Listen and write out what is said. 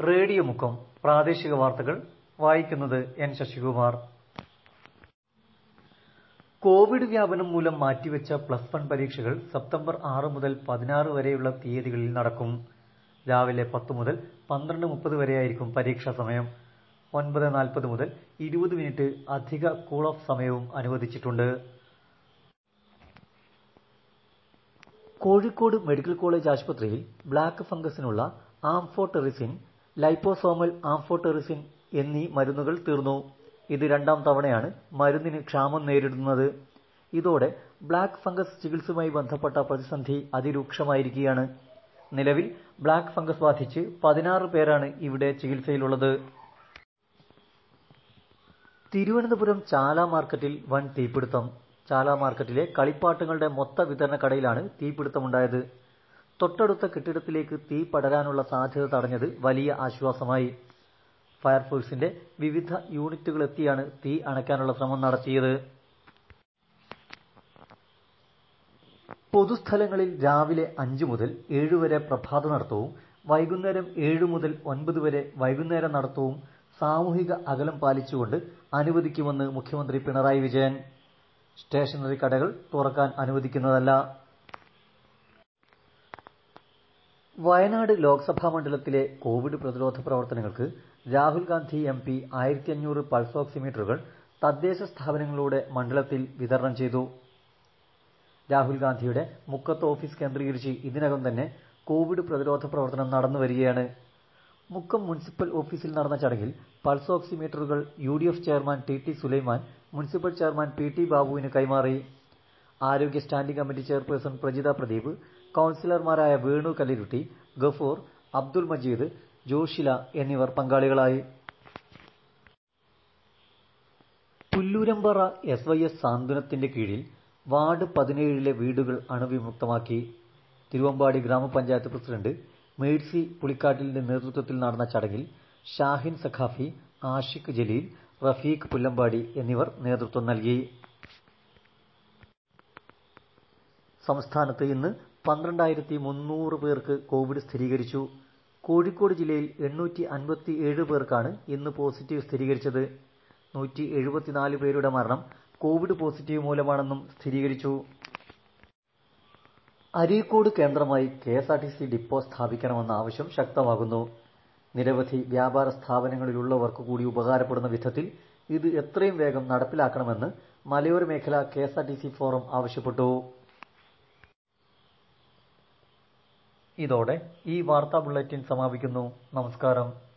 Radio Mukkam പ്രാദേശിക വാർത്തകൾ വായിക്കുന്നത് എൻ ശശികുമാർ. കോവിഡ് വ്യാപനം മൂലം മാറ്റിവെച്ച പ്ലസ് വൺ പരീക്ഷകൾ സെപ്റ്റംബർ ആറ് മുതൽ പതിനാറ് വരെയുള്ള തീയതികളിൽ നടക്കും. രാവിലെ പത്ത് മുതൽ പന്ത്രണ്ട് മുപ്പത് വരെയായിരിക്കും പരീക്ഷാ സമയം. ഒൻപത് നാൽപ്പത് മുതൽ ഇരുപത് മിനിറ്റ് അധിക കൂൾ ഓഫ് സമയവും അനുവദിച്ചിട്ടുണ്ട്. കോഴിക്കോട് മെഡിക്കൽ കോളേജ് ആശുപത്രിയിൽ ബ്ലാക്ക് ഫംഗസിനുള്ള ആംഫോടെറിസിൻ ലൈപ്പോസോമൽ ആംഫോടെറിസിൻ എന്നീ മരുന്നുകൾ തീർന്നു. ഇത് രണ്ടാം തവണയാണ് മരുന്നിന് ക്ഷാമം നേരിടുന്നത്. ഇതോടെ ബ്ലാക്ക് ഫംഗസ് ചികിത്സയുമായി ബന്ധപ്പെട്ട പ്രതിസന്ധി അതിരൂക്ഷമായിരിക്കുകയാണ്. നിലവിൽ ബ്ലാക്ക് ഫംഗസ് ബാധിച്ച് പതിനാറ് പേരാണ് ഇവിടെ ചികിത്സയിലുള്ളത്. തിരുവനന്തപുരം ചാല മാർക്കറ്റിൽ വൻ തീപിടുത്തം. ചാല മാർക്കറ്റിലെ കളിപ്പാട്ടങ്ങളുടെ മൊത്ത വിതരണ കടയിലാണ് തീപിടുത്തമുണ്ടായത്. തൊട്ടടുത്ത കെട്ടിടത്തിലേക്ക് തീ പടരാനുള്ള സാധ്യത തടഞ്ഞത് വലിയ ആശ്വാസമായി. ഫയർഫോഴ്സിന്റെ വിവിധ യൂണിറ്റുകളെത്തിയാണ് തീ അണയ്ക്കാനുള്ള ശ്രമം നടത്തിയത്. പൊതുസ്ഥലങ്ങളിൽ രാവിലെ അഞ്ചു മുതൽ ഏഴ് വരെ പ്രഭാത നടത്തവും വൈകുന്നേരം ഏഴ് മുതൽ ഒൻപത് വരെ വൈകുന്നേരം നടത്തവും സാമൂഹിക അകലം പാലിച്ചുകൊണ്ട് അനുവദിക്കുമെന്ന് മുഖ്യമന്ത്രി പിണറായി വിജയൻ. സ്റ്റേഷനറി കടകൾ തുറക്കാൻ അനുവദിക്കുന്നതല്ല. വയനാട് ലോക്സഭാ മണ്ഡലത്തിലെ കോവിഡ് പ്രതിരോധ പ്രവർത്തനങ്ങൾക്ക് രാഹുൽ ഗാന്ധി എം പി ആയിരത്തി അഞ്ഞൂറ് പൾസ് ഓക്സിമീറ്ററുകൾ തദ്ദേശ സ്ഥാപനങ്ങളിലൂടെ മണ്ഡലത്തിൽ വിതരണം ചെയ്തു. രാഹുൽ ഗാന്ധിയുടെ മുക്കത്ത് ഓഫീസ് കേന്ദ്രീകരിച്ച് ഇതിനകം തന്നെ കോവിഡ് പ്രതിരോധ പ്രവർത്തനം നടന്നുവരികയാണ് മുക്കം മുനിസിപ്പൽ ഓഫീസിൽ നടന്ന ചടങ്ങിൽ pulse ഓക്സിമീറ്ററുകൾ U D F chairman T T Sulaiman municipal chairman P T ബാബുവിന് കൈമാറി. ആരോഗ്യ standing committee chairperson Prajitha Pradeep കൌൺസിലർമാരായ Venu കല്ലിരുട്ടി Gafoor Abdul Majeed Joshila എന്നിവർ പങ്കാളികളായി. പുല്ലൂരമ്പാറ എസ് വൈ എസ് സാന്ത്വനത്തിന്റെ കീഴിൽ വാർഡ് പതിനേഴിലെ വീടുകൾ അണുവിമുക്തമാക്കി. തിരുവമ്പാടി ഗ്രാമപഞ്ചായത്ത് പ്രസിഡന്റ് മേഴ്സി പുളിക്കാട്ടിലിന്റെ നേതൃത്വത്തിൽ നടന്ന ചടങ്ങിൽ ഷാഹിൻ സഖാഫി ആഷിഖ് ജലീൽ റഫീഖ് പുല്ലമ്പാടി എന്നിവർ നേതൃത്വം നൽകി. സംസ്ഥാനത്ത് ഇന്ന് പന്ത്രണ്ടായിരത്തി മുന്നൂറ് പേർക്ക് കോവിഡ് സ്ഥിരീകരിച്ചു. കോഴിക്കോട് ജില്ലയിൽ എണ്ണൂറ്റി അൻപത്തി ഏഴ് പേർക്കാണ് ഇന്ന് പോസിറ്റീവ് സ്ഥിരീകരിച്ചത്. നൂറ്റി എഴുപത്തിനാല് പേരുടെ മരണം കോവിഡ് പോസിറ്റീവ് മൂലമാണെന്നും സ്ഥിരീകരിച്ചു. അരീക്കോട് കേന്ദ്രമായി കെഎസ്ആർടിസി ഡിപ്പോ സ്ഥാപിക്കണമെന്ന ആവശ്യം ശക്തമാകുന്നു. നിരവധി വ്യാപാര സ്ഥാപനങ്ങളിലുള്ളവർക്ക് കൂടി ഉപകാരപ്പെടുന്ന വിധത്തിൽ ഇത് എത്രയും വേഗം നടപ്പിലാക്കണമെന്ന് മലയോര മേഖല K S R T C forum ആവശ്യപ്പെട്ടു. ഇതോടെ ഈ വാർത്താ ബുള്ളറ്റിൻ സമാപിക്കുന്നു. നമസ്കാരം.